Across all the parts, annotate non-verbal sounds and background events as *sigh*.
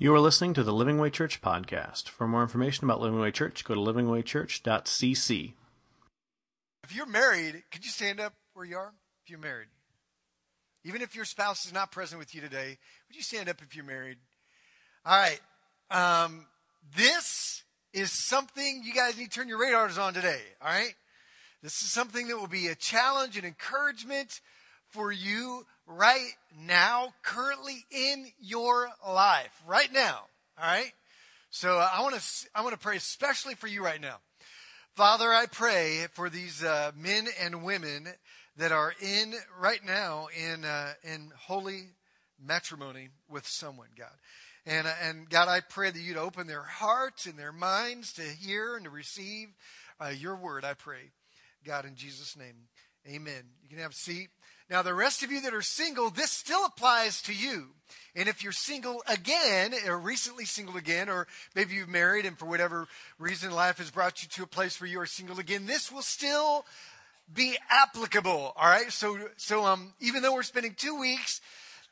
You are listening to the Living Way Church podcast. For more information about Living Way Church, go to livingwaychurch.cc. If you're married, could you stand up where you are? If you're married. Even if your spouse is not present with you today, would you stand up if you're married? All right. Um, this is something you guys need to turn your radars on today. All right. This is something that will be a challenge and encouragement for you right now, currently in your life, right now. All right. So uh, I want to I want to pray especially for you right now. Father, I pray for these uh, men and women that are in right now in uh, in holy matrimony with someone, God. And, uh, and God, I pray that you'd open their hearts and their minds to hear and to receive uh, your word, I pray. God, in Jesus' name, amen. You can have a seat. Now, the rest of you that are single, this still applies to you. And if you're single again, or recently single again, or maybe you've married and for whatever reason life has brought you to a place where you are single again, this will still be applicable. All right. So, so, um, even though we're spending two weeks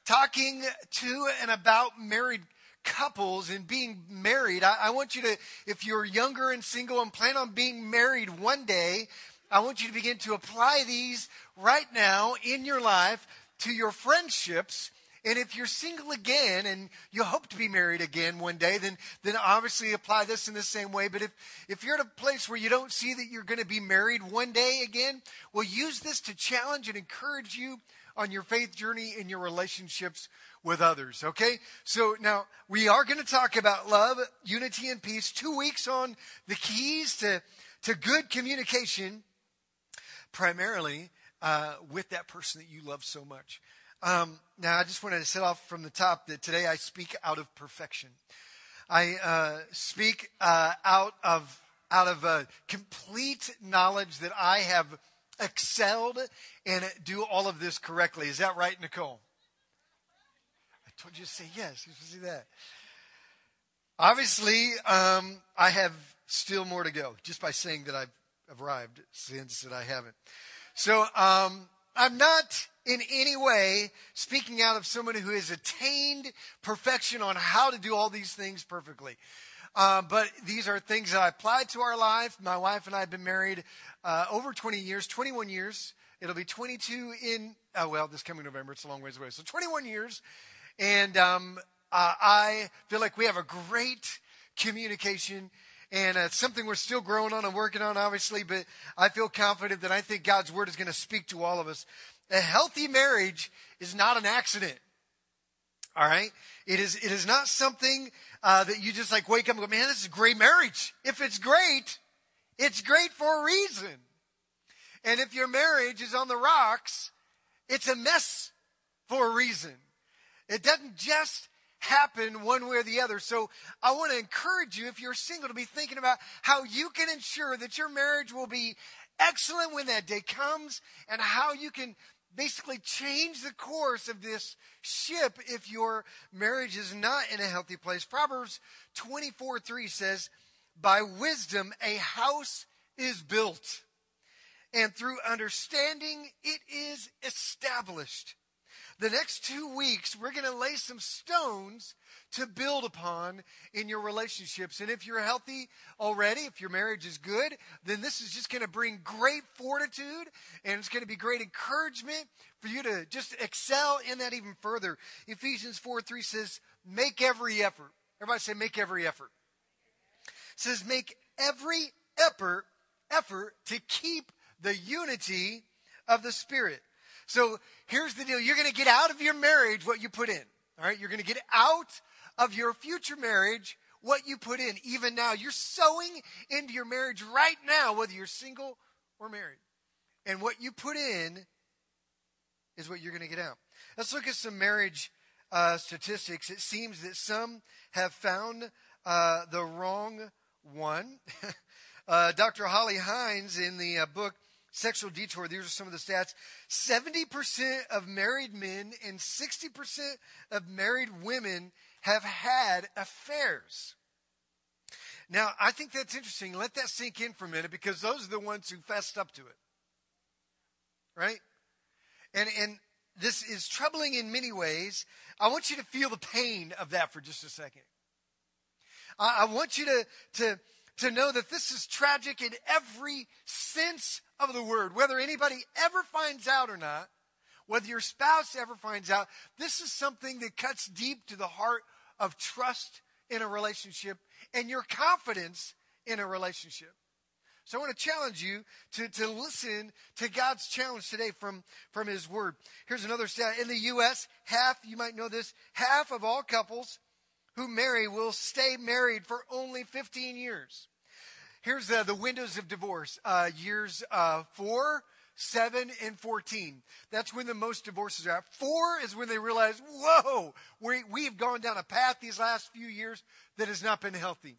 talking to and about married couples and being married, I, I want you to, if you're younger and single and plan on being married one day, I want you to begin to apply these right now in your life to your friendships. And if you're single again and you hope to be married again one day, then, then obviously apply this in the same way. But if, if you're at a place where you don't see that you're going to be married one day again, well, use this to challenge and encourage you on your faith journey and your relationships with others. Okay? So now we are going to talk about love, unity, and peace. Two weeks on the keys to, to good communication primarily uh, with that person that you love so much. Um, now, I just wanted to set off from the top that today I speak out of perfection. I uh, speak uh, out of out of uh, complete knowledge that I have excelled and do all of this correctly. Is that right, Nicole? I told you to say yes. You see that. Obviously, um, I have still more to go just by saying that I've arrived since that I haven't. So um, I'm not in any way speaking out of someone who has attained perfection on how to do all these things perfectly. Uh, but these are things that I applied to our life. My wife and I have been married uh, over 20 years, 21 years. It'll be 22 in, oh, well, this coming November. It's a long ways away. So 21 years. And um, uh, I feel like we have a great communication and uh, it's something we're still growing on and working on, obviously, but I feel confident that I think God's word is going to speak to all of us. A healthy marriage is not an accident. All right? It is, it is not something uh, that you just like wake up and go, man, this is a great marriage. If it's great, it's great for a reason. And if your marriage is on the rocks, it's a mess for a reason. It doesn't just happen one way or the other. So I want to encourage you, if you're single, to be thinking about how you can ensure that your marriage will be excellent when that day comes and how you can basically change the course of this ship if your marriage is not in a healthy place. Proverbs 24 3 says, By wisdom a house is built, and through understanding it is established the next two weeks, we're going to lay some stones to build upon in your relationships. And if you're healthy already, if your marriage is good, then this is just going to bring great fortitude and it's going to be great encouragement for you to just excel in that even further. Ephesians 4 3 says, Make every effort. Everybody say, Make every effort. It says, Make every effort, effort to keep the unity of the Spirit. So here's the deal. You're going to get out of your marriage what you put in. All right. You're going to get out of your future marriage what you put in. Even now, you're sowing into your marriage right now, whether you're single or married. And what you put in is what you're going to get out. Let's look at some marriage uh, statistics. It seems that some have found uh, the wrong one. *laughs* uh, Dr. Holly Hines, in the uh, book sexual detour, these are some of the stats 70% of married men and 60% of married women have had affairs. Now, I think that's interesting. Let that sink in for a minute because those are the ones who fessed up to it. Right? And, and this is troubling in many ways. I want you to feel the pain of that for just a second. I, I want you to, to, to know that this is tragic in every sense of the word. Whether anybody ever finds out or not, whether your spouse ever finds out, this is something that cuts deep to the heart of trust in a relationship and your confidence in a relationship. So I want to challenge you to, to listen to God's challenge today from, from His Word. Here's another stat. In the U.S., half, you might know this, half of all couples who marry will stay married for only 15 years. Here's the, the windows of divorce. Uh, years uh, four, seven, and 14. That's when the most divorces are at. Four is when they realize, whoa, we, we've gone down a path these last few years that has not been healthy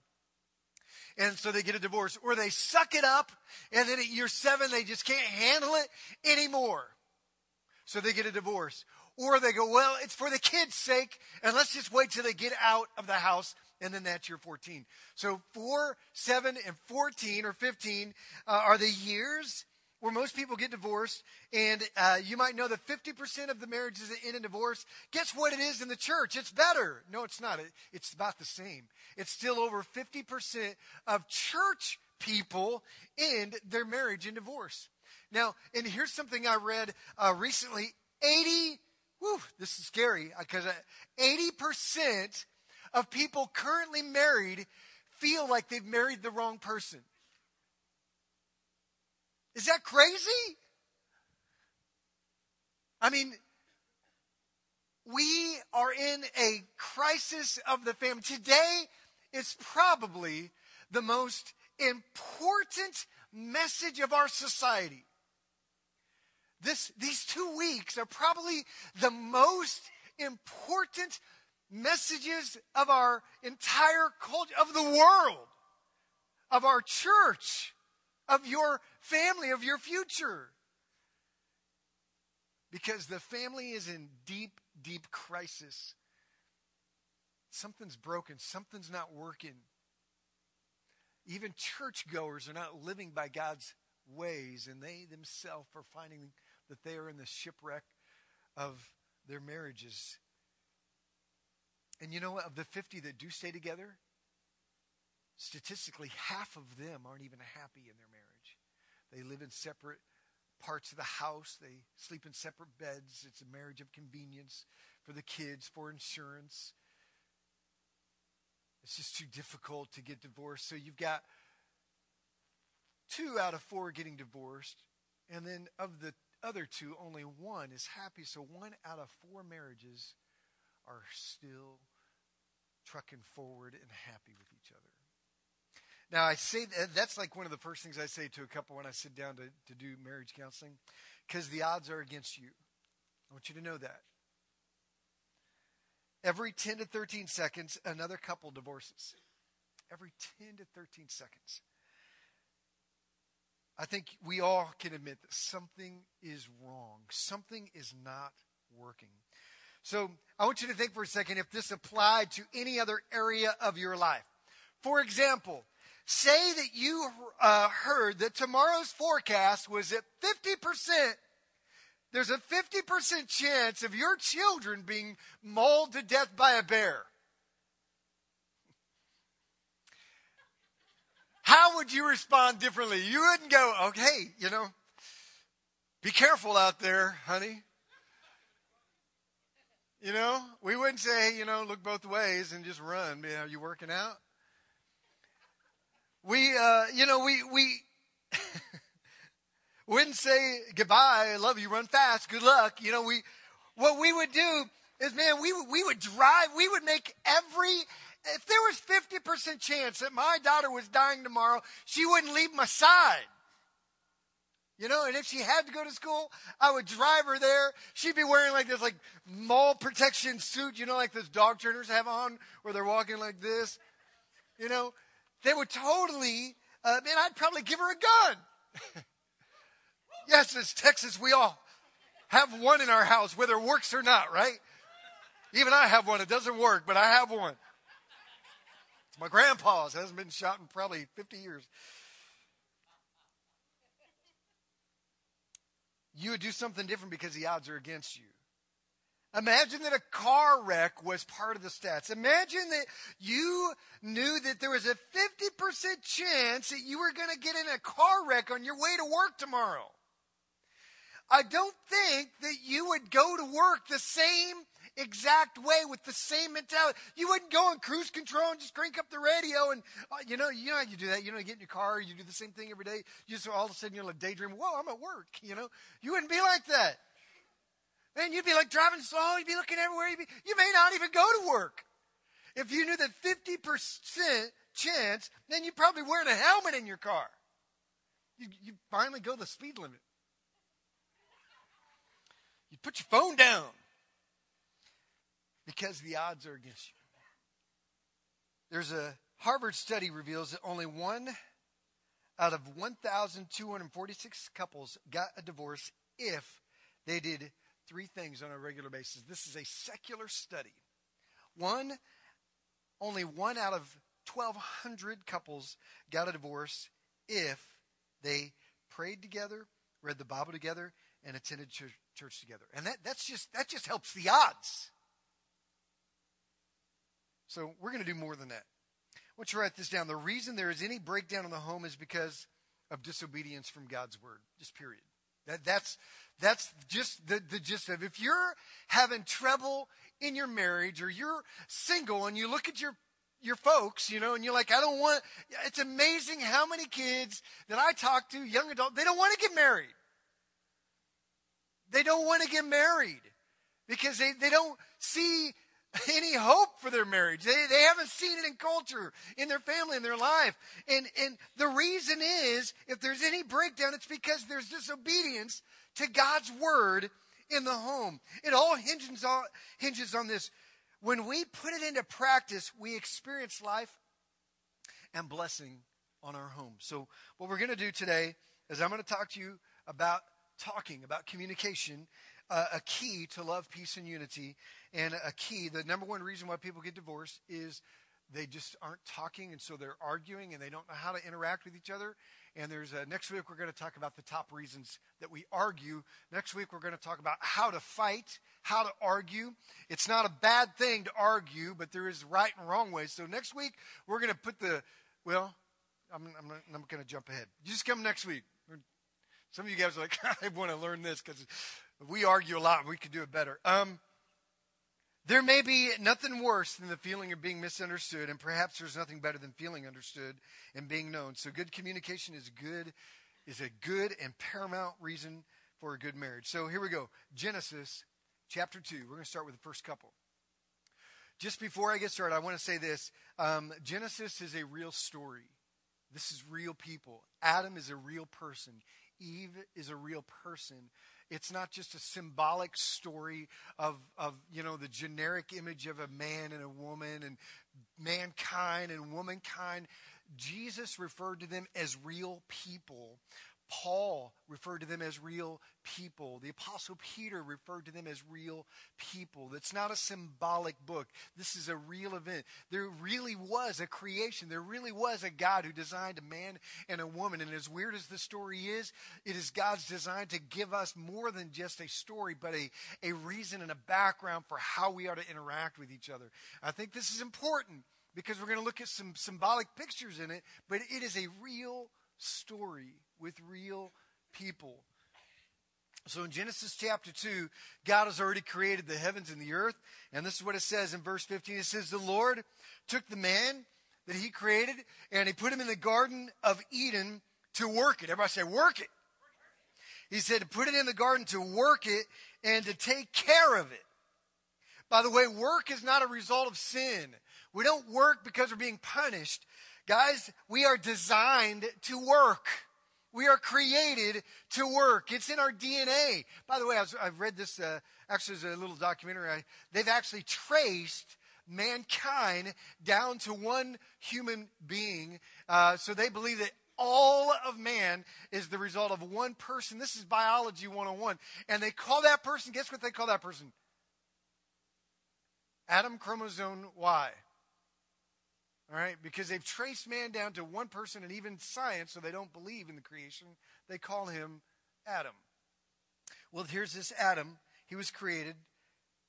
and so they get a divorce. Or they suck it up, and then at year seven, they just can't handle it anymore. So they get a divorce. Or they go, well, it's for the kids' sake, and let's just wait till they get out of the house, and then that's your 14. So 4, 7, and 14 or 15 uh, are the years where most people get divorced, and uh, you might know that 50% of the marriages that end in divorce, guess what it is in the church? It's better. No, it's not. It, it's about the same. It's still over 50% of church people end their marriage in divorce. Now, and here's something I read uh, recently 80, whew, this is scary, because uh, 80% of people currently married feel like they've married the wrong person. Is that crazy? I mean, we are in a crisis of the family. Today is probably the most important message of our society. This, these two weeks are probably the most important messages of our entire culture, of the world, of our church of your family, of your future. Because the family is in deep, deep crisis. Something's broken, something's not working. Even churchgoers are not living by God's ways, and they themselves are finding that they are in the shipwreck of their marriages. And you know? Of the 50 that do stay together, statistically, half of them aren't even happy in their marriage. They live in separate parts of the house, they sleep in separate beds. It's a marriage of convenience for the kids, for insurance. It's just too difficult to get divorced. So you've got two out of four getting divorced, and then of the other two, only one is happy. So one out of four marriages are still trucking forward and happy with each other. Now, I say that, that's like one of the first things I say to a couple when I sit down to, to do marriage counseling, because the odds are against you. I want you to know that. Every 10 to 13 seconds, another couple divorces. Every 10 to 13 seconds. I think we all can admit that something is wrong. Something is not working. So I want you to think for a second if this applied to any other area of your life. For example, Say that you uh, heard that tomorrow's forecast was at 50%. There's a 50% chance of your children being mauled to death by a bear. How would you respond differently? You wouldn't go, okay, you know, be careful out there, honey. You know, we wouldn't say, you know, look both ways and just run. Are you working out? we, uh, you know, we, we *laughs* wouldn't say goodbye, I love you, run fast, good luck. You know, we, what we would do is, man, we, we would drive, we would make every, if there was 50% chance that my daughter was dying tomorrow, she wouldn't leave my side. You know, and if she had to go to school, I would drive her there. She'd be wearing like this like maul protection suit, you know, like those dog trainers have on where they're walking like this. You know, they would totally, uh, man, I'd probably give her a gun. *laughs* yes, it's Texas. We all have one in our house, whether it works or not, right? Even I have one. It doesn't work, but I have one. It's my grandpa's. It hasn't been shot in probably 50 years. You would do something different because the odds are against you. Imagine that a car wreck was part of the stats. Imagine that you knew that there was a 50% chance that you were going to get in a car wreck on your way to work tomorrow. I don't think that you would go to work the same exact way with the same mentality. You wouldn't go on cruise control and just crank up the radio and uh, you know you know how you do that. You know, you get in your car, you do the same thing every day. You just all of a sudden you're like daydreaming. Whoa, I'm at work. You know, you wouldn't be like that. And you'd be like driving slow. You'd be looking everywhere. Be, you may not even go to work. If you knew that 50% chance, then you'd probably wearing a helmet in your car. You, you finally go the speed limit. You put your phone down because the odds are against you. There's a Harvard study reveals that only one out of 1,246 couples got a divorce if they did three things on a regular basis. This is a secular study. One, only one out of 1,200 couples got a divorce if they prayed together, read the Bible together, and attended church, together. And that, that's just, that just helps the odds. So we're going to do more than that. I want you to write this down. The reason there is any breakdown in the home is because of disobedience from God's word. Just period. That, that's, that's just the, the gist of it. If you're having trouble in your marriage or you're single and you look at your your folks, you know, and you're like, I don't want, it's amazing how many kids that I talk to, young adults, they don't want to get married. They don't want to get married because they, they don't see *laughs* any hope for their marriage. They, they haven't seen it in culture, in their family, in their life. And, and the reason is, if there's any breakdown, it's because there's disobedience to God's word in the home. It all hinges on, hinges on this. When we put it into practice, we experience life and blessing on our home. So, what we're going to do today is I'm going to talk to you about talking, about communication, uh, a key to love, peace, and unity. And a key, the number one reason why people get divorced is they just aren't talking, and so they're arguing, and they don't know how to interact with each other. And there's a, next week we're going to talk about the top reasons that we argue. Next week we're going to talk about how to fight, how to argue. It's not a bad thing to argue, but there is right and wrong ways. So next week we're going to put the well. I'm, I'm, I'm going to jump ahead. You just come next week. Some of you guys are like, *laughs* I want to learn this because we argue a lot. We could do it better. Um, there may be nothing worse than the feeling of being misunderstood, and perhaps there's nothing better than feeling understood and being known. So good communication is good, is a good and paramount reason for a good marriage. So here we go. Genesis chapter 2. We're going to start with the first couple. Just before I get started, I want to say this. Um, Genesis is a real story. This is real people. Adam is a real person. Eve is a real person. It's not just a symbolic story of, of, you know, the generic image of a man and a woman and mankind and womankind. Jesus referred to them as real people Paul referred to them as real people. The Apostle Peter referred to them as real people. It's not a symbolic book. This is a real event. There really was a creation. There really was a God who designed a man and a woman. And as weird as the story is, it is God's design to give us more than just a story, but a, a reason and a background for how we are to interact with each other. I think this is important because we're going to look at some symbolic pictures in it, but it is a real story with real people. So in Genesis chapter 2, God has already created the heavens and the earth. And this is what it says in verse 15. It says, The Lord took the man that he created and he put him in the Garden of Eden to work it. Everybody say, work it. He said to put it in the garden to work it and to take care of it. By the way, work is not a result of sin. We don't work because we're being punished. Guys, we are designed to work. We are created to work. It's in our DNA. By the way, I have read this, uh, actually, there's a little documentary. I, they've actually traced mankind down to one human being. Uh, so they believe that all of man is the result of one person. This is biology 101. And they call that person, guess what they call that person? Adam chromosome Y. All right, because they've traced man down to one person, and even science, so they don't believe in the creation, they call him Adam. Well, here's this Adam. He was created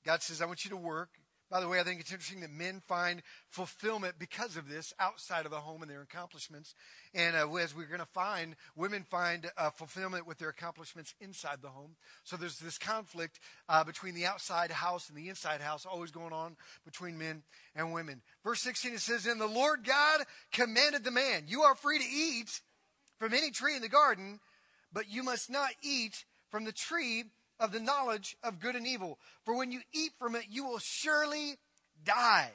God says, I want you to work. By the way, I think it's interesting that men find fulfillment because of this outside of the home and their accomplishments. And uh, as we're going to find, women find uh, fulfillment with their accomplishments inside the home. So there's this conflict uh, between the outside house and the inside house, always going on between men and women. Verse 16 it says, And the Lord God commanded the man, You are free to eat from any tree in the garden, but you must not eat from the tree of the knowledge of good and evil. For when you eat from it, you will surely die.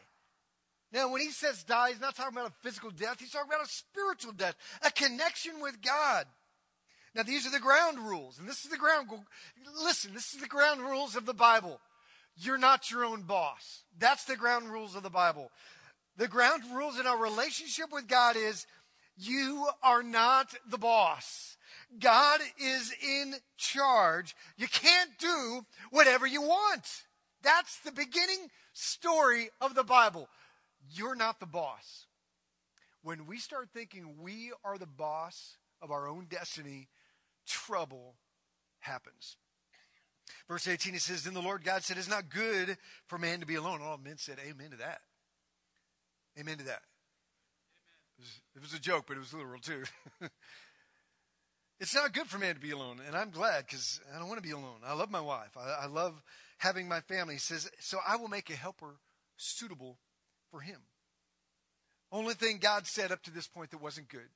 Now, when he says die, he's not talking about a physical death. He's talking about a spiritual death, a connection with God. Now, these are the ground rules. And this is the ground, listen, this is the ground rules of the Bible. You're not your own boss. That's the ground rules of the Bible. The ground rules in our relationship with God is you are not the boss. God is in charge. You can't do whatever you want. That's the beginning story of the Bible. You're not the boss. When we start thinking we are the boss of our own destiny, trouble happens. Verse 18, it says, Then the Lord God said, It's not good for man to be alone. All men said, Amen to that. Amen to that. It was, it was a joke, but it was literal too. *laughs* It's not good for man to be alone, and I'm glad because I don't want to be alone. I love my wife. I, I love having my family. He says, so I will make a helper suitable for him. Only thing God said up to this point that wasn't good.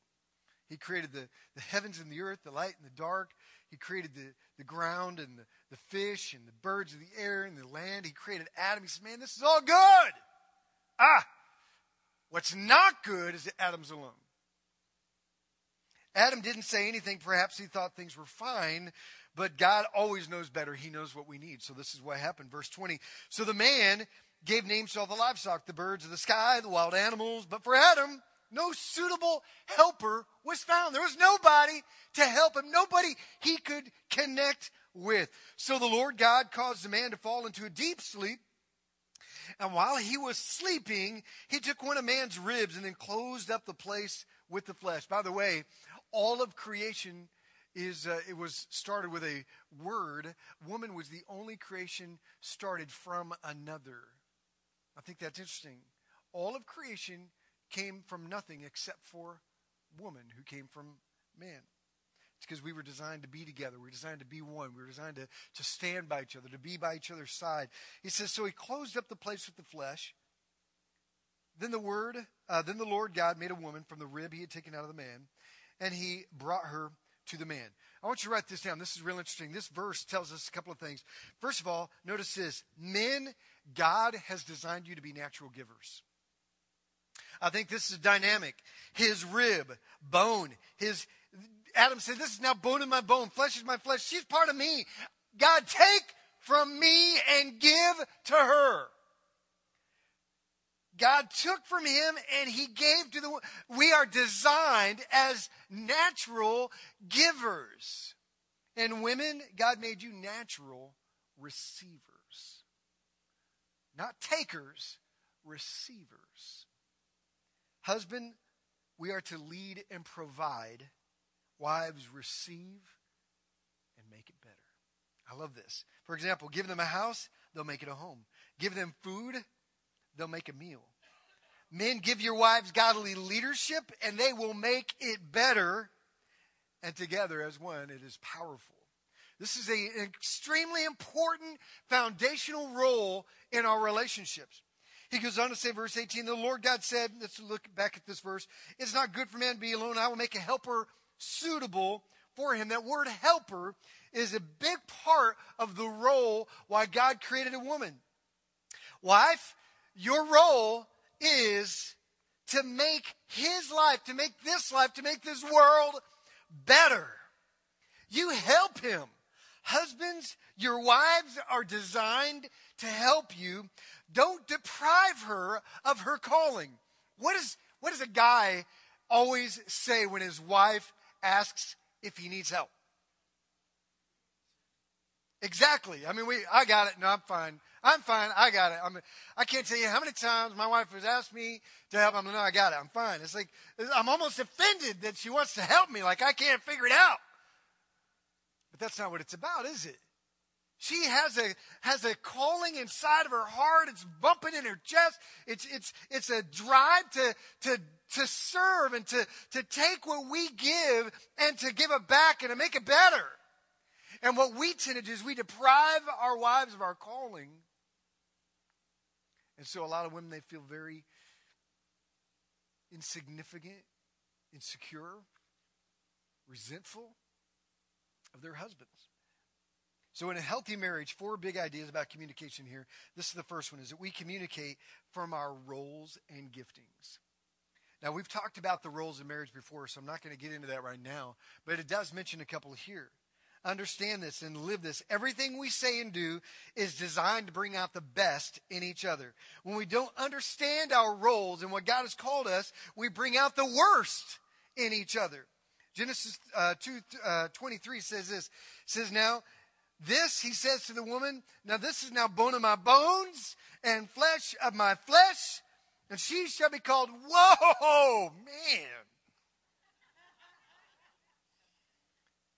He created the, the heavens and the earth, the light and the dark. He created the, the ground and the, the fish and the birds of the air and the land. He created Adam. He said, Man, this is all good. Ah, what's not good is that Adam's alone. Adam didn't say anything. Perhaps he thought things were fine, but God always knows better. He knows what we need. So this is what happened. Verse 20. So the man gave names to all the livestock, the birds of the sky, the wild animals. But for Adam, no suitable helper was found. There was nobody to help him, nobody he could connect with. So the Lord God caused the man to fall into a deep sleep. And while he was sleeping, he took one of man's ribs and then closed up the place with the flesh. By the way, all of creation is uh, it was started with a word. Woman was the only creation started from another. I think that's interesting. All of creation came from nothing except for woman who came from man. It's because we were designed to be together. We were designed to be one. We were designed to, to stand by each other, to be by each other's side. He says, so he closed up the place with the flesh. Then the word, uh, then the Lord God made a woman from the rib he had taken out of the man and he brought her to the man. I want you to write this down. This is real interesting. This verse tells us a couple of things. First of all, notice this men, God has designed you to be natural givers. I think this is dynamic. His rib, bone, his Adam said, This is now bone in my bone, flesh is my flesh. She's part of me. God, take from me and give to her. God took from him and he gave to the we are designed as natural givers. And women, God made you natural receivers. Not takers, receivers. Husband, we are to lead and provide. Wives, receive and make it better. I love this. For example, give them a house, they'll make it a home. Give them food, they'll make a meal. Men, give your wives godly leadership, and they will make it better. And together as one, it is powerful. This is a, an extremely important foundational role in our relationships. He goes on to say, verse 18, the Lord God said, let's look back at this verse, it's not good for man to be alone. I will make a helper suitable for him. That word helper is a big part of the role why God created a woman. Wife, your role is to make his life, to make this life, to make this world better. You help him. Husbands, your wives are designed to help you. Don't deprive her of her calling. What, is, what does a guy always say when his wife asks if he needs help? Exactly. I mean, we, I got it. No, I'm fine. I'm fine. I got it. I mean, I can't tell you how many times my wife has asked me to help. I'm like, no, I got it. I'm fine. It's like, I'm almost offended that she wants to help me. Like I can't figure it out. But that's not what it's about, is it? She has a has a calling inside of her heart. It's bumping in her chest. It's it's it's a drive to to to serve and to to take what we give and to give it back and to make it better. And what we tend to do is we deprive our wives of our calling. And so a lot of women they feel very insignificant, insecure, resentful of their husbands. So in a healthy marriage, four big ideas about communication here. This is the first one is that we communicate from our roles and giftings. Now we've talked about the roles in marriage before, so I'm not going to get into that right now, but it does mention a couple here. Understand this and live this. Everything we say and do is designed to bring out the best in each other. When we don't understand our roles and what God has called us, we bring out the worst in each other. Genesis uh, 2 uh, 23 says this says now this, he says to the woman, now this is now bone of my bones and flesh of my flesh, and she shall be called, whoa, man.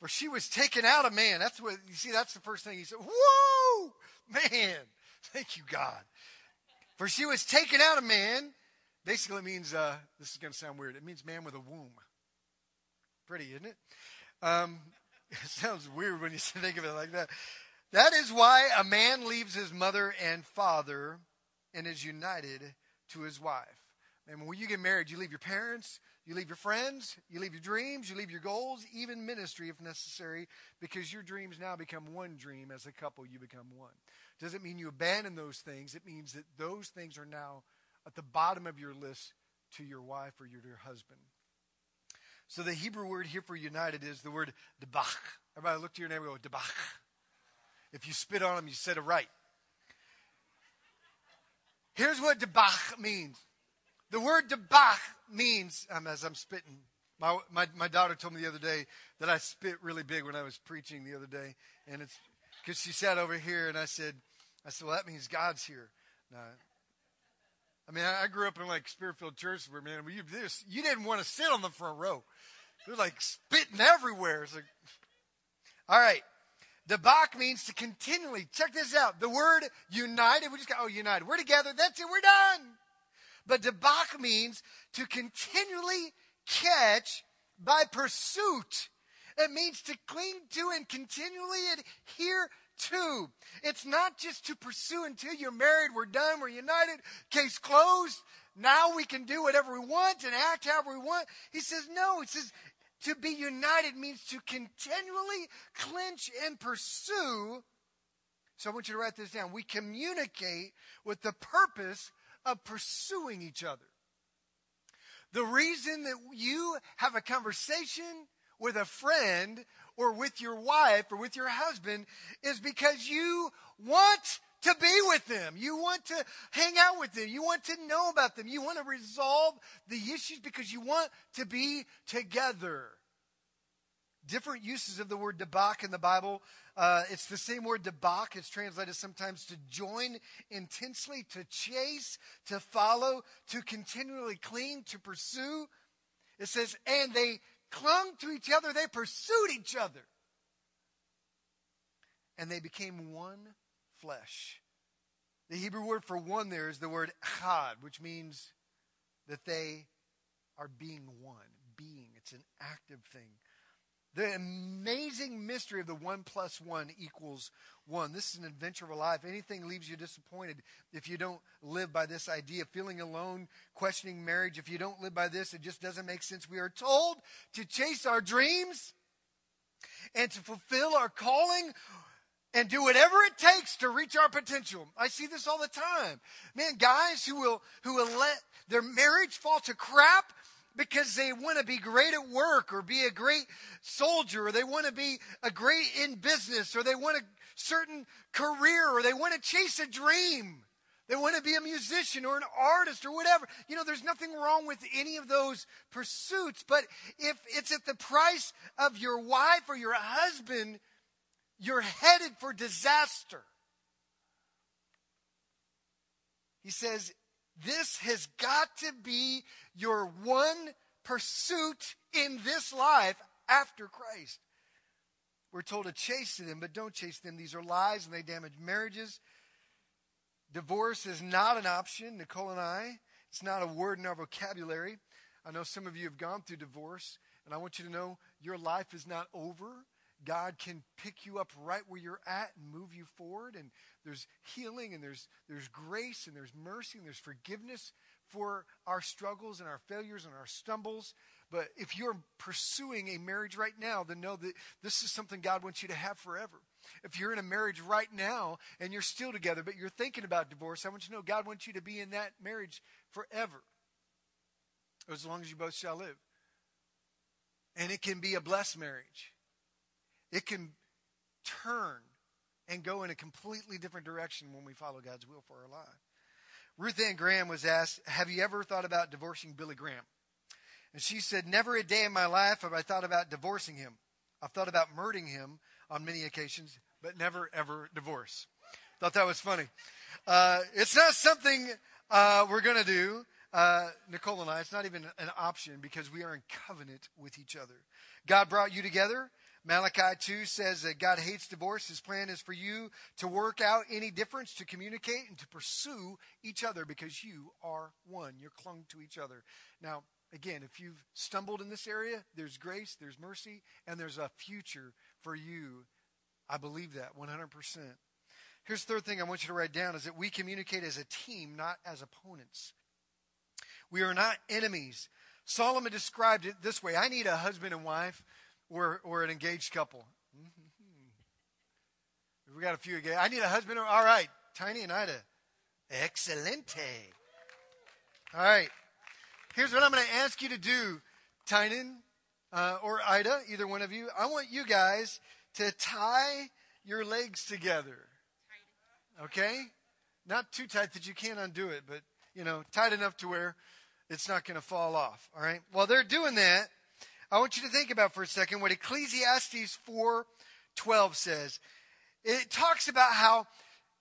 For she was taken out of man. That's what, you see, that's the first thing he said. Whoa, man. Thank you, God. For she was taken out of man. Basically means, uh, this is to sound weird. It means man with a womb. Pretty, isn't it? Um, *laughs* It sounds weird when you *laughs* think of it like that. That is why a man leaves his mother and father and is united to his wife. And when you get married, you leave your parents, you leave your friends, you leave your dreams, you leave your goals, even ministry if necessary, because your dreams now become one dream. As a couple, you become one. Doesn't mean you abandon those things. It means that those things are now at the bottom of your list to your wife or your, your husband. So the Hebrew word here for united is the word debach. Everybody look to your neighbor and go, debach. If you spit on him, you said it right. Here's what debach means. The word debach means, um, as I'm spitting, my, my, my daughter told me the other day that I spit really big when I was preaching the other day. And it's because she sat over here and I said, I said, well, that means God's here. Now, I mean, I grew up in like Spirit-filled Church where, man, you, you didn't want to sit on the front row. They're like spitting everywhere. It's like, *laughs* all right. Debach means to continually. Check this out. The word united, we just got, oh, united. We're together. That's it. We're done. But debak means to continually catch by pursuit. It means to cling to and continually adhere to. It's not just to pursue until you're married, we're done, we're united, case closed. Now we can do whatever we want and act however we want. He says, no, he says, to be united means to continually clinch and pursue. So I want you to write this down. We communicate with the purpose of pursuing each other. The reason that you have a conversation with a friend or with your wife or with your husband is because you want to be with them. You want to hang out with them. You want to know about them. You want to resolve the issues because you want to be together. Different uses of the word debach in the Bible. Uh, it's the same word debach. It's translated sometimes to join intensely, to chase, to follow, to continually cling, to pursue. It says, and they clung to each other, they pursued each other. And they became one flesh. The Hebrew word for one there is the word chad, which means that they are being one. Being. It's an active thing. The amazing mystery of the one plus one equals one. This is an adventure of a life. Anything leaves you disappointed if you don't live by this idea. Feeling alone, questioning marriage. If you don't live by this, it just doesn't make sense. We are told to chase our dreams and to fulfill our calling and do whatever it takes to reach our potential. I see this all the time. Man, guys who will, who will let their marriage fall to crap because they want to be great at work or be a great soldier or they want to be a great in business or they want a certain career or they want to chase a dream. They want to be a musician or an artist or whatever. You know, there's nothing wrong with any of those pursuits. But if it's at the price of your wife or your husband, you're headed for disaster. He says, This has got to be your one pursuit in this life after Christ. we're told to chase them, but don't chase them. These are lies and they damage marriages. Divorce is not an option, Nicole and I. It's not a word in our vocabulary. I know some of you have gone through divorce, and I want you to know your life is not over. God can pick you up right where you're at and move you forward. And there's healing and there's, there's grace and there's mercy and there's forgiveness for our struggles and our failures and our stumbles. But if you're pursuing a marriage right now, then know that this is something God wants you to have forever. If you're in a marriage right now and you're still together, but you're thinking about divorce, I want you to know God wants you to be in that marriage forever. As long as you both shall live. And it can be a blessed marriage. It can turn and go in a completely different direction when we follow God's will for our life. Ruth Ann Graham was asked, Have you ever thought about divorcing Billy Graham? And she said, Never a day in my life have I thought about divorcing him. I've thought about murdering him on many occasions, but never, ever divorce. Thought that was funny. Uh, it's not something uh, we're going to do, uh, Nicole and I. It's not even an option because we are in covenant with each other. God brought you together. Malachi 2 says that God hates divorce. His plan is for you to work out any difference, to communicate, and to pursue each other because you are one. You're clung to each other. Now, again, if you've stumbled in this area, there's grace, there's mercy, and there's a future for you. I believe that 100%. Here's the third thing I want you to write down is that we communicate as a team, not as opponents. We are not enemies. Solomon described it this way I need a husband and wife or an engaged couple. Mm-hmm. We got a few again. I need a husband. All right, Tiny and Ida. Excelente. All right. Here's what I'm going to ask you to do, Tynan uh, or Ida, either one of you. I want you guys to tie your legs together. Okay? Not too tight that you can't undo it, but, you know, tight enough to where it's not going to fall off. All right? While they're doing that, I want you to think about for a second what Ecclesiastes 4:12 says. It talks about how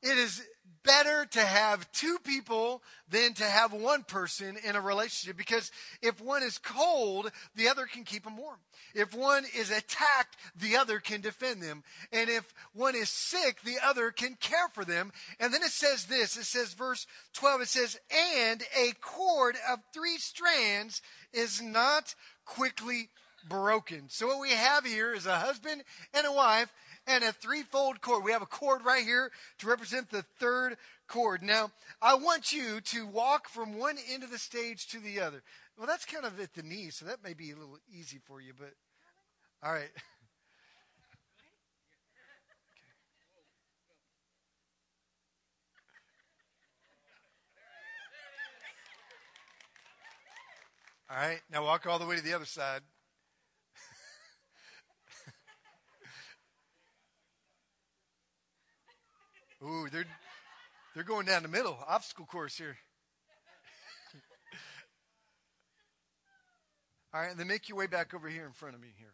it is better to have two people than to have one person in a relationship because if one is cold, the other can keep them warm. If one is attacked, the other can defend them. And if one is sick, the other can care for them. And then it says this it says, verse 12, it says, and a cord of three strands is not quickly broken. So what we have here is a husband and a wife and a threefold cord. We have a cord right here to represent the third cord. Now, I want you to walk from one end of the stage to the other. Well, that's kind of at the knee, so that may be a little easy for you, but all right. *laughs* All right, now walk all the way to the other side. *laughs* Ooh, they're they're going down the middle, obstacle course here. *laughs* All right, and then make your way back over here in front of me here.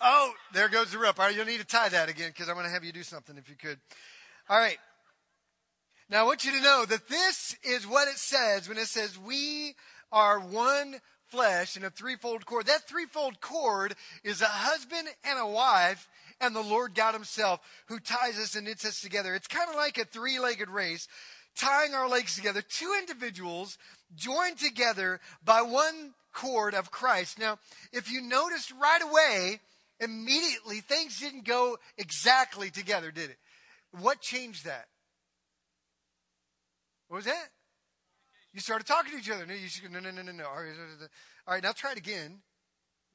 Oh, there goes the rope. All right, you'll need to tie that again because I'm going to have you do something if you could. All right. Now, I want you to know that this is what it says when it says, We are one flesh in a threefold cord. That threefold cord is a husband and a wife and the Lord God Himself who ties us and knits us together. It's kind of like a three legged race, tying our legs together. Two individuals joined together by one cord of Christ. Now, if you noticed right away, immediately things didn't go exactly together, did it? What changed that? What was that? You started talking to each other. No, you should, no, no, no, no, no. All right, all right, now try it again.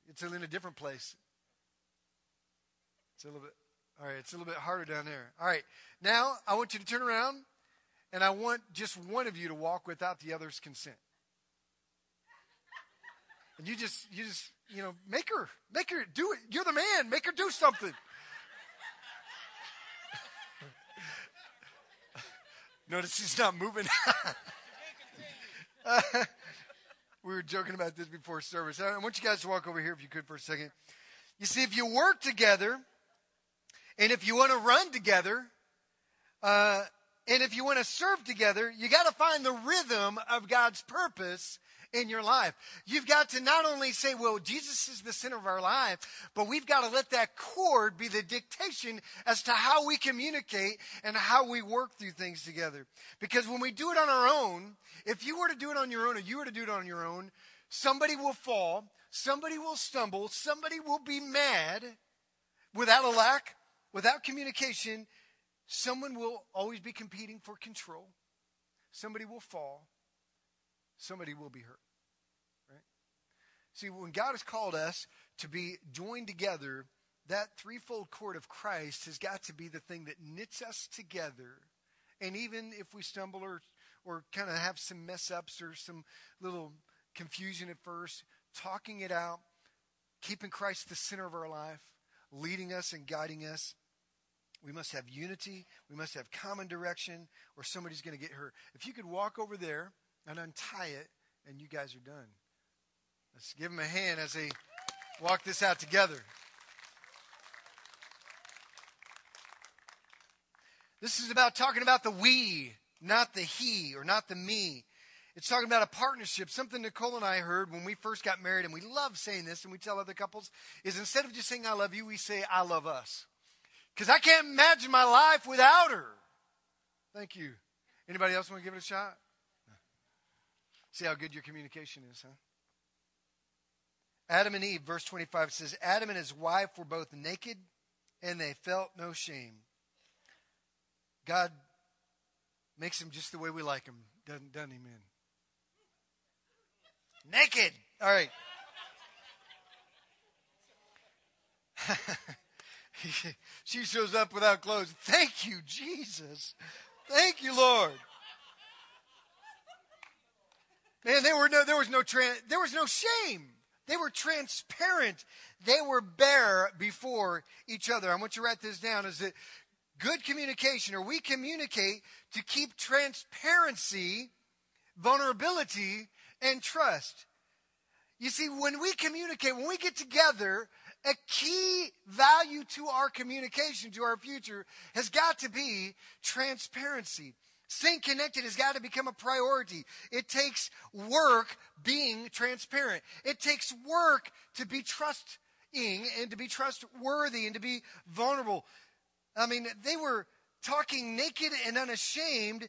It's in a different place. It's a little bit, all right, it's a little bit harder down there. All right, now I want you to turn around and I want just one of you to walk without the other's consent. And you just, you just, you know, make her, make her do it. You're the man. Make her do something. Notice he's not moving. *laughs* we were joking about this before service. I want you guys to walk over here if you could for a second. You see, if you work together and if you want to run together, uh, And if you want to serve together, you got to find the rhythm of God's purpose in your life. You've got to not only say, well, Jesus is the center of our life, but we've got to let that cord be the dictation as to how we communicate and how we work through things together. Because when we do it on our own, if you were to do it on your own or you were to do it on your own, somebody will fall, somebody will stumble, somebody will be mad without a lack, without communication. Someone will always be competing for control. Somebody will fall somebody will be hurt. Right? See, when God has called us to be joined together, that threefold cord of Christ has got to be the thing that knits us together. And even if we stumble or, or kind of have some mess ups or some little confusion at first, talking it out, keeping Christ the center of our life, leading us and guiding us. We must have unity. We must have common direction, or somebody's going to get hurt. If you could walk over there and untie it, and you guys are done. Let's give them a hand as they walk this out together. This is about talking about the we, not the he or not the me. It's talking about a partnership. Something Nicole and I heard when we first got married, and we love saying this, and we tell other couples, is instead of just saying I love you, we say I love us. Because I can't imagine my life without her. Thank you. Anybody else want to give it a shot? See how good your communication is, huh? Adam and Eve, verse 25 says, Adam and his wife were both naked and they felt no shame. God makes them just the way we like them, doesn't, doesn't he, man? Naked. All right. *laughs* she shows up without clothes. Thank you, Jesus. Thank you, Lord. Man, there were no, there was no, there was no shame. They were transparent. They were bare before each other. I want you to write this down. Is that good communication, or we communicate to keep transparency, vulnerability, and trust. You see, when we communicate, when we get together, a key value to our communication, to our future, has got to be transparency. Staying connected has got to become a priority. It takes work being transparent. It takes work to be trusting and to be trustworthy and to be vulnerable. I mean, they were talking naked and unashamed.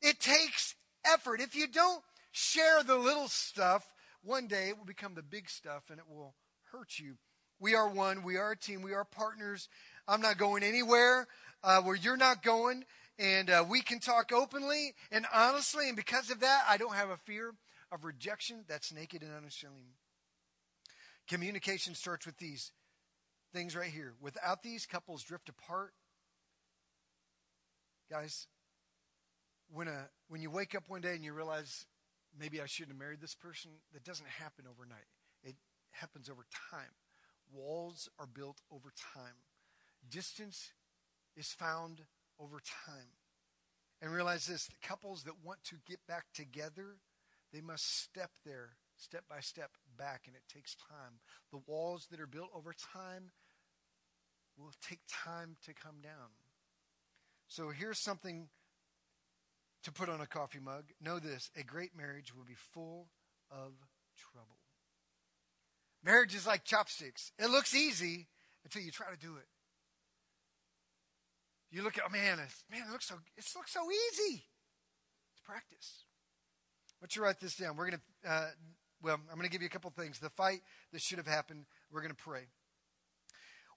It takes effort. If you don't share the little stuff, one day it will become the big stuff and it will hurt you. We are one. We are a team. We are partners. I'm not going anywhere uh, where you're not going and uh, we can talk openly and honestly. And because of that, I don't have a fear of rejection that's naked and unashamed. Communication starts with these things right here. Without these, couples drift apart. Guys, when, a, when you wake up one day and you realize maybe I shouldn't have married this person, that doesn't happen overnight. It happens over time. Walls are built over time. Distance is found over time. And realize this the couples that want to get back together, they must step there, step by step back, and it takes time. The walls that are built over time will take time to come down. So here's something to put on a coffee mug. Know this a great marriage will be full of trouble. Marriage is like chopsticks. It looks easy until you try to do it. You look at, oh man, man, it looks so it looks so easy. It's practice. Why you write this down? We're gonna uh, well, I'm gonna give you a couple things. The fight that should have happened, we're gonna pray.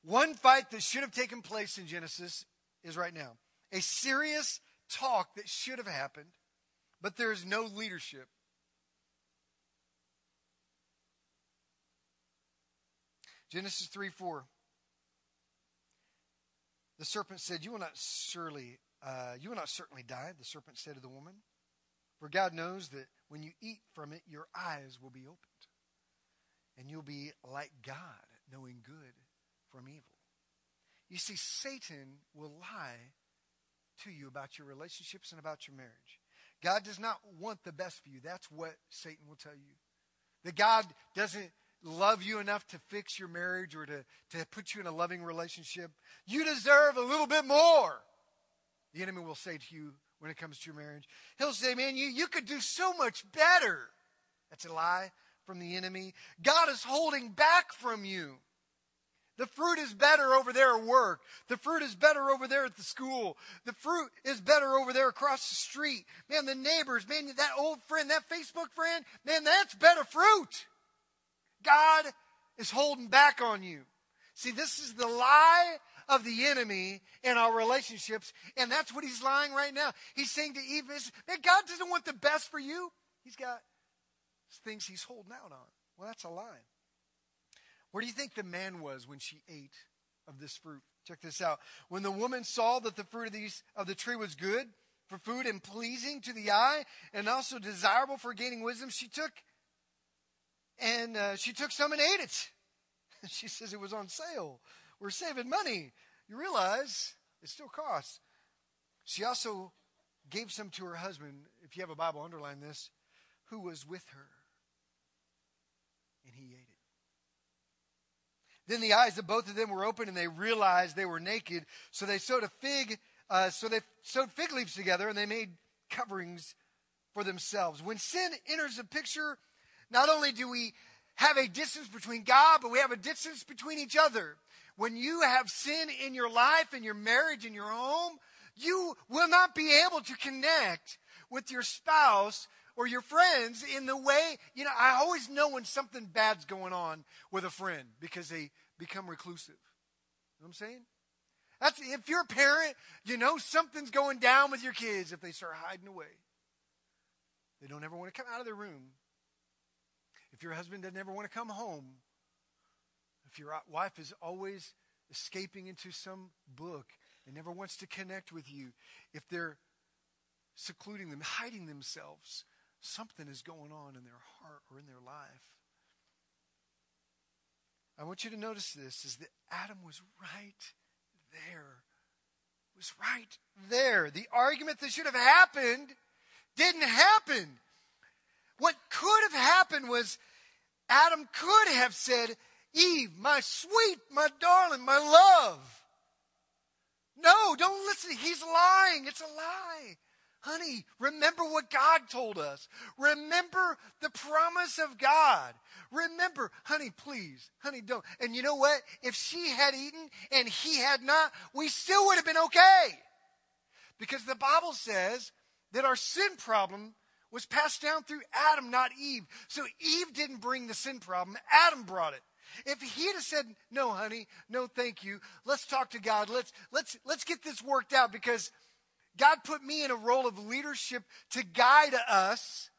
One fight that should have taken place in Genesis is right now. A serious talk that should have happened, but there is no leadership. Genesis 3 4. The serpent said, You will not surely, uh, you will not certainly die, the serpent said to the woman. For God knows that when you eat from it, your eyes will be opened, and you'll be like God, knowing good from evil. You see, Satan will lie to you about your relationships and about your marriage. God does not want the best for you. That's what Satan will tell you. That God doesn't love you enough to fix your marriage or to, to put you in a loving relationship. You deserve a little bit more. The enemy will say to you, when it comes to your marriage. He'll say, man, you, you could do so much better. That's a lie from the enemy. God is holding back from you. The fruit is better over there at work. The fruit is better over there at the school. The fruit is better over there across the street. Man, the neighbors, man, that old friend, that Facebook friend, man, that's better fruit. God is holding back on you. See, this is the lie of the enemy in our relationships, and that's what he's lying right now. He's saying to Eve, man, God doesn't want the best for you. He's got things he's holding out on. Well, that's a lie. Where do you think the man was when she ate of this fruit? Check this out. When the woman saw that the fruit of, these, of the tree was good for food and pleasing to the eye and also desirable for gaining wisdom, she took and uh, she took some and ate it. *laughs* she says it was on sale. We're saving money. You realize it still costs. She also gave some to her husband. If you have a Bible, underline this, who was with her. And he ate it. Then the eyes of both of them were open, and they realized they were naked. So they sewed a fig. Uh, so they sewed fig leaves together, and they made coverings for themselves. When sin enters the picture, not only do we have a distance between God, but we have a distance between each other. When you have sin in your life, in your marriage, in your home, you will not be able to connect with your spouse or your friends in the way, you know, I always know when something bad's going on with a friend because they become reclusive. You know what I'm saying? That's if you're a parent, you know something's going down with your kids if they start hiding away. They don't ever want to come out of their room. If your husband doesn't ever want to come home, if your wife is always escaping into some book and never wants to connect with you, if they're secluding them, hiding themselves, something is going on in their heart or in their life. I want you to notice this is that Adam was right there. Was right there. The argument that should have happened didn't happen. What could have happened was Adam could have said, Eve, my sweet, my darling, my love. No, don't listen. He's lying. It's a lie. Honey, remember what God told us. Remember the promise of God. Remember, honey, please, honey, don't. And you know what? If she had eaten and he had not, we still would have been okay. Because the Bible says that our sin problem was passed down through Adam, not Eve. So Eve didn't bring the sin problem, Adam brought it. If he'd have said, "No, honey, no, thank you. Let's talk to God. Let's let's let's get this worked out because God put me in a role of leadership to guide us,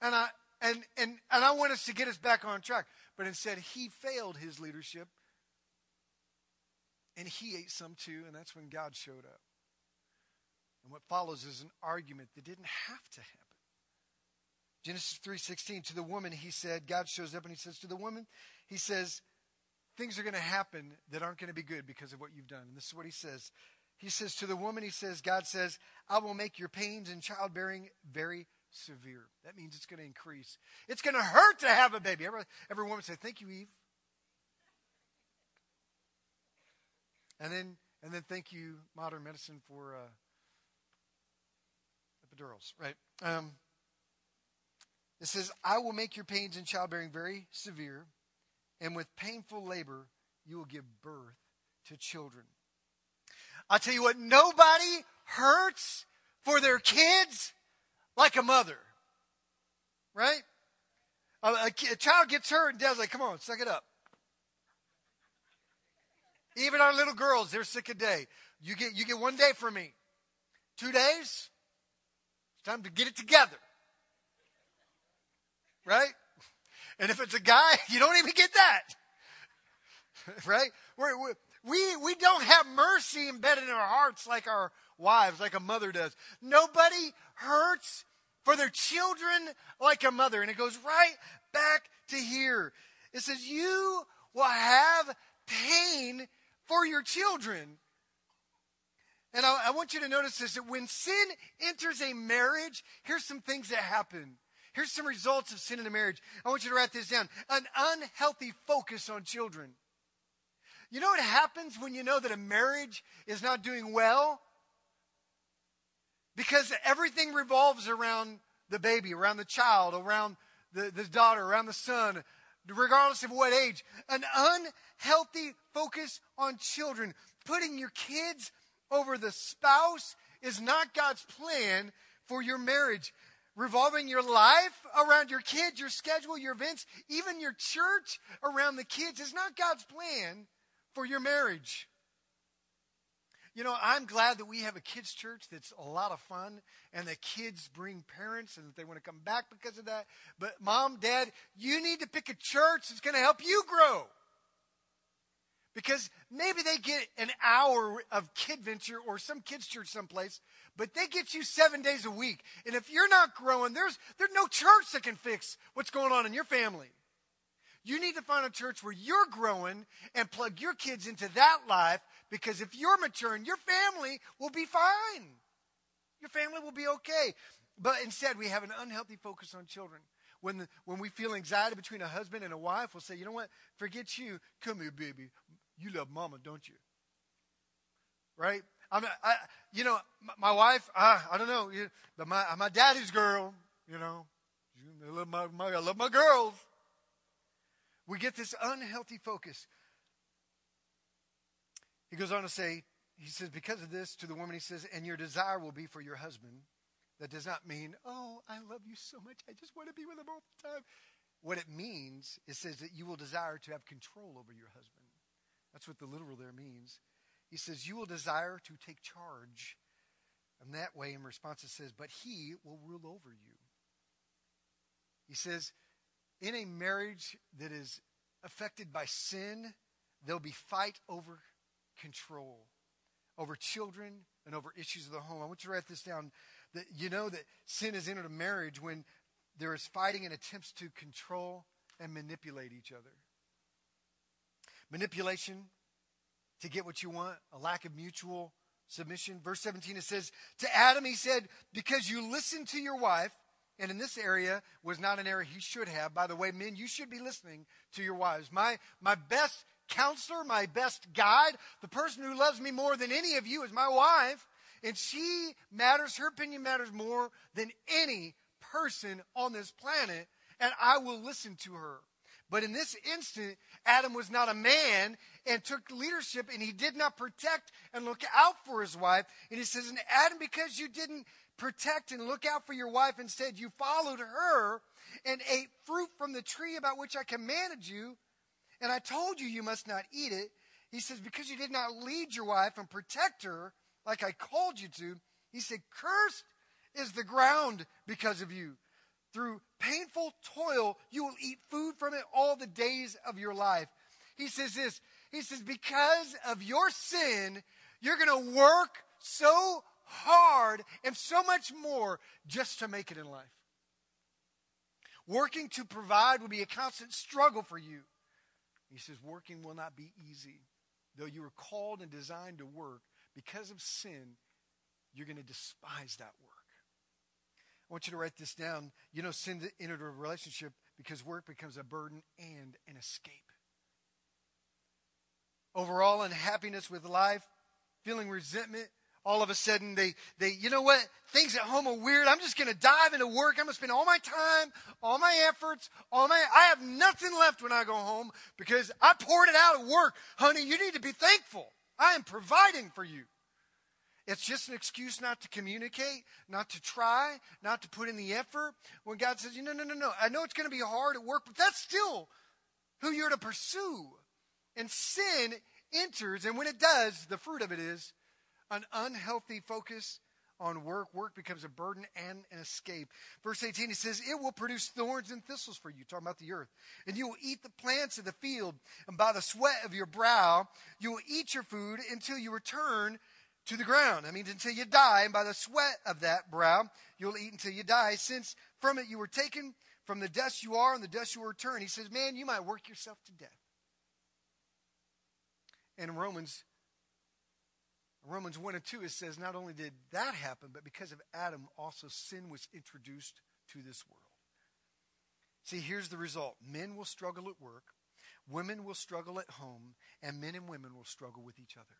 and I and and and I want us to get us back on track." But instead, he failed his leadership, and he ate some too, and that's when God showed up. And what follows is an argument that didn't have to happen. Genesis 3:16 to the woman he said God shows up and he says to the woman he says things are going to happen that aren't going to be good because of what you've done. And this is what he says. He says to the woman he says God says I will make your pains in childbearing very severe. That means it's going to increase. It's going to hurt to have a baby. Every, every woman say thank you Eve. And then and then thank you modern medicine for uh, epidurals, right? Um, it says, I will make your pains in childbearing very severe, and with painful labor you will give birth to children. I tell you what, nobody hurts for their kids like a mother. Right? A, a, a child gets hurt, and dad's like, come on, suck it up. Even our little girls, they're sick a day. You get, you get one day from me. Two days, it's time to get it together right? And if it's a guy, *laughs* you don't even get that, *laughs* right? We're, we we don't have mercy embedded in our hearts like our wives, like a mother does. Nobody hurts for their children like a mother, and it goes right back to here. It says you will have pain for your children. And I, I want you to notice this that when sin enters a marriage, here's some things that happen. Here's some results of sin in a marriage. I want you to write this down an unhealthy focus on children. You know what happens when you know that a marriage is not doing well? Because everything revolves around the baby, around the child, around the, the daughter, around the son, regardless of what age. An unhealthy focus on children, putting your kids over the spouse is not God's plan for your marriage. Revolving your life around your kids, your schedule, your events, even your church around the kids is not God's plan for your marriage. You know, I'm glad that we have a kids' church that's a lot of fun and that kids bring parents and that they want to come back because of that. But, mom, dad, you need to pick a church that's going to help you grow. Because maybe they get an hour of kid venture or some kids' church someplace, but they get you seven days a week. And if you're not growing, there's, there's no church that can fix what's going on in your family. You need to find a church where you're growing and plug your kids into that life because if you're maturing, your family will be fine. Your family will be okay. But instead, we have an unhealthy focus on children. When, the, when we feel anxiety between a husband and a wife, we'll say, you know what? Forget you. Come here, baby. You love mama, don't you? Right? I'm, I, you know, my, wife, I, I don't know, but my, my daddy's girl, you know, I love my, my, I love my girls. We get this unhealthy focus. He goes on to say, he says, because of this, to the woman, he says, and your desire will be for your husband. That does not mean, oh, I love you so much. I just want to be with him all the time. What it means, it says that you will desire to have control over your husband. That's what the literal there means. He says, you will desire to take charge. And that way, in response, it says, but he will rule over you. He says, in a marriage that is affected by sin, there'll be fight over control over children and over issues of the home. I want you to write this down. That you know that sin has entered a marriage when there is fighting and attempts to control and manipulate each other. Manipulation to get what you want, a lack of mutual submission. Verse 17 it says, To Adam he said, Because you listened to your wife, and in this area was not an area he should have. By the way, men, you should be listening to your wives. My my best counselor, my best guide, the person who loves me more than any of you is my wife. And she matters, her opinion matters more than any person on this planet. And I will listen to her. But in this instant, Adam was not a man and took leadership and he did not protect and look out for his wife. And he says, And Adam, because you didn't protect and look out for your wife, instead you followed her and ate fruit from the tree about which I commanded you, and I told you you must not eat it. He says, Because you did not lead your wife and protect her like I called you to, he said, Cursed is the ground because of you. Through painful toil, you will eat food from it all the days of your life. He says this He says, Because of your sin, you're going to work so hard and so much more just to make it in life. Working to provide will be a constant struggle for you. He says, Working will not be easy. Though you were called and designed to work, because of sin, you're going to despise that work. I want you to write this down. You know, sin entered a relationship because work becomes a burden and an escape. Overall unhappiness with life, feeling resentment, all of a sudden they, they, you know what? Things at home are weird. I'm just going to dive into work. I'm going to spend all my time, all my efforts, all my, I have nothing left when I go home because I poured it out at work. Honey, you need to be thankful. I am providing for you. It's just an excuse not to communicate, not to try, not to put in the effort. When God says, no, no, no, no, I know it's going to be hard at work, but that's still who you're to pursue. And sin enters, and when it does, the fruit of it is an unhealthy focus on work. Work becomes a burden and an escape. Verse 18, he says, It will produce thorns and thistles for you, talking about the earth. And you will eat the plants of the field, and by the sweat of your brow, you will eat your food until you return to the ground. I mean, until you die, and by the sweat of that brow, you'll eat until you die, since from it you were taken, from the dust you are, and the dust you will return. He says, Man, you might work yourself to death. And in Romans Romans 1 and 2, it says not only did that happen, but because of Adam, also sin was introduced to this world. See, here's the result men will struggle at work, women will struggle at home, and men and women will struggle with each other.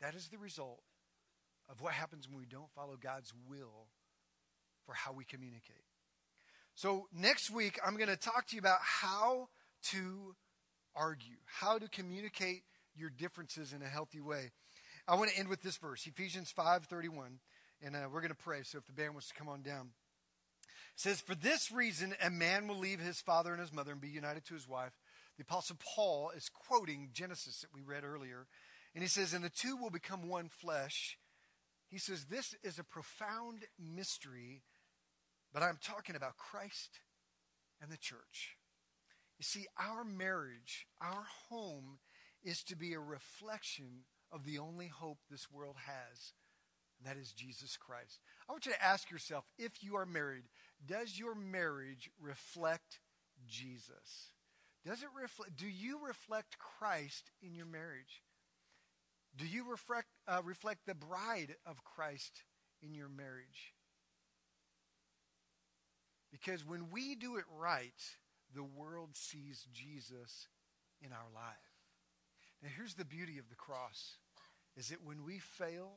That is the result of what happens when we don't follow God's will for how we communicate. So, next week, I'm going to talk to you about how to argue, how to communicate your differences in a healthy way. I want to end with this verse, Ephesians 5:31, and uh, we're going to pray. So if the band wants to come on down, it says, "For this reason, a man will leave his father and his mother and be united to his wife." The apostle Paul is quoting Genesis that we read earlier, and he says, "And the two will become one flesh." He says, "This is a profound mystery." But I'm talking about Christ and the church. You see, our marriage, our home, is to be a reflection of the only hope this world has, and that is Jesus Christ. I want you to ask yourself if you are married, does your marriage reflect Jesus? Does it reflect, do you reflect Christ in your marriage? Do you reflect, uh, reflect the bride of Christ in your marriage? Because when we do it right, the world sees Jesus in our life. Now here's the beauty of the cross is that when we fail,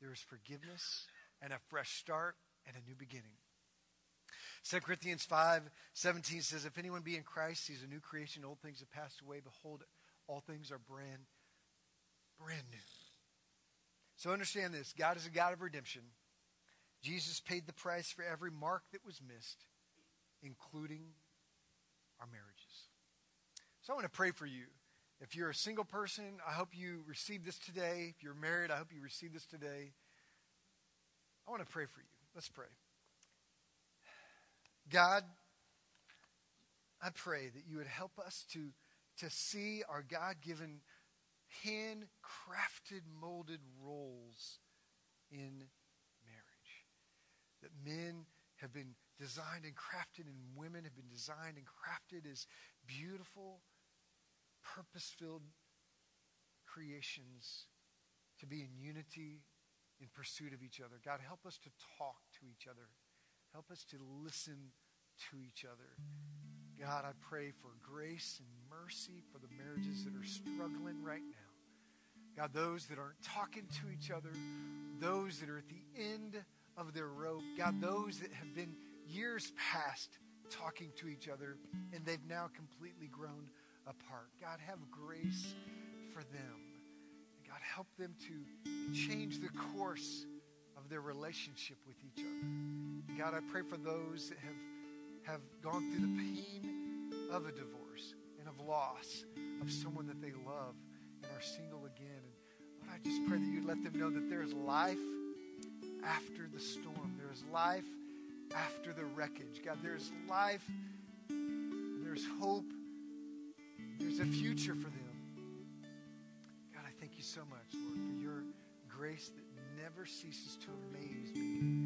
there is forgiveness and a fresh start and a new beginning. 2 Corinthians 5 17 says, If anyone be in Christ, he's a new creation. Old things have passed away. Behold, all things are brand, brand new. So understand this God is a God of redemption. Jesus paid the price for every mark that was missed, including our marriages. So I want to pray for you. If you're a single person, I hope you receive this today. If you're married, I hope you receive this today. I want to pray for you. Let's pray. God, I pray that you would help us to, to see our God given, handcrafted, molded roles in marriage. that men have been designed and crafted, and women have been designed and crafted as beautiful, purpose filled creations to be in unity in pursuit of each other. God, help us to talk to each other. Help us to listen to each other. God, I pray for grace and mercy for the marriages that are struggling right now. God, those that aren't talking to each other, those that are at the end of their rope. God, those that have been years past talking to each other and they've now completely grown apart. God, have grace for them. God, help them to change the course of their relationship with each other. God, I pray for those that have, have gone through the pain of a divorce and of loss of someone that they love and are single again. And Lord, I just pray that you let them know that there is life after the storm. There is life after the wreckage. God, there's life, there's hope, there's a future for them. God, I thank you so much, Lord, for your grace that never ceases to amaze me.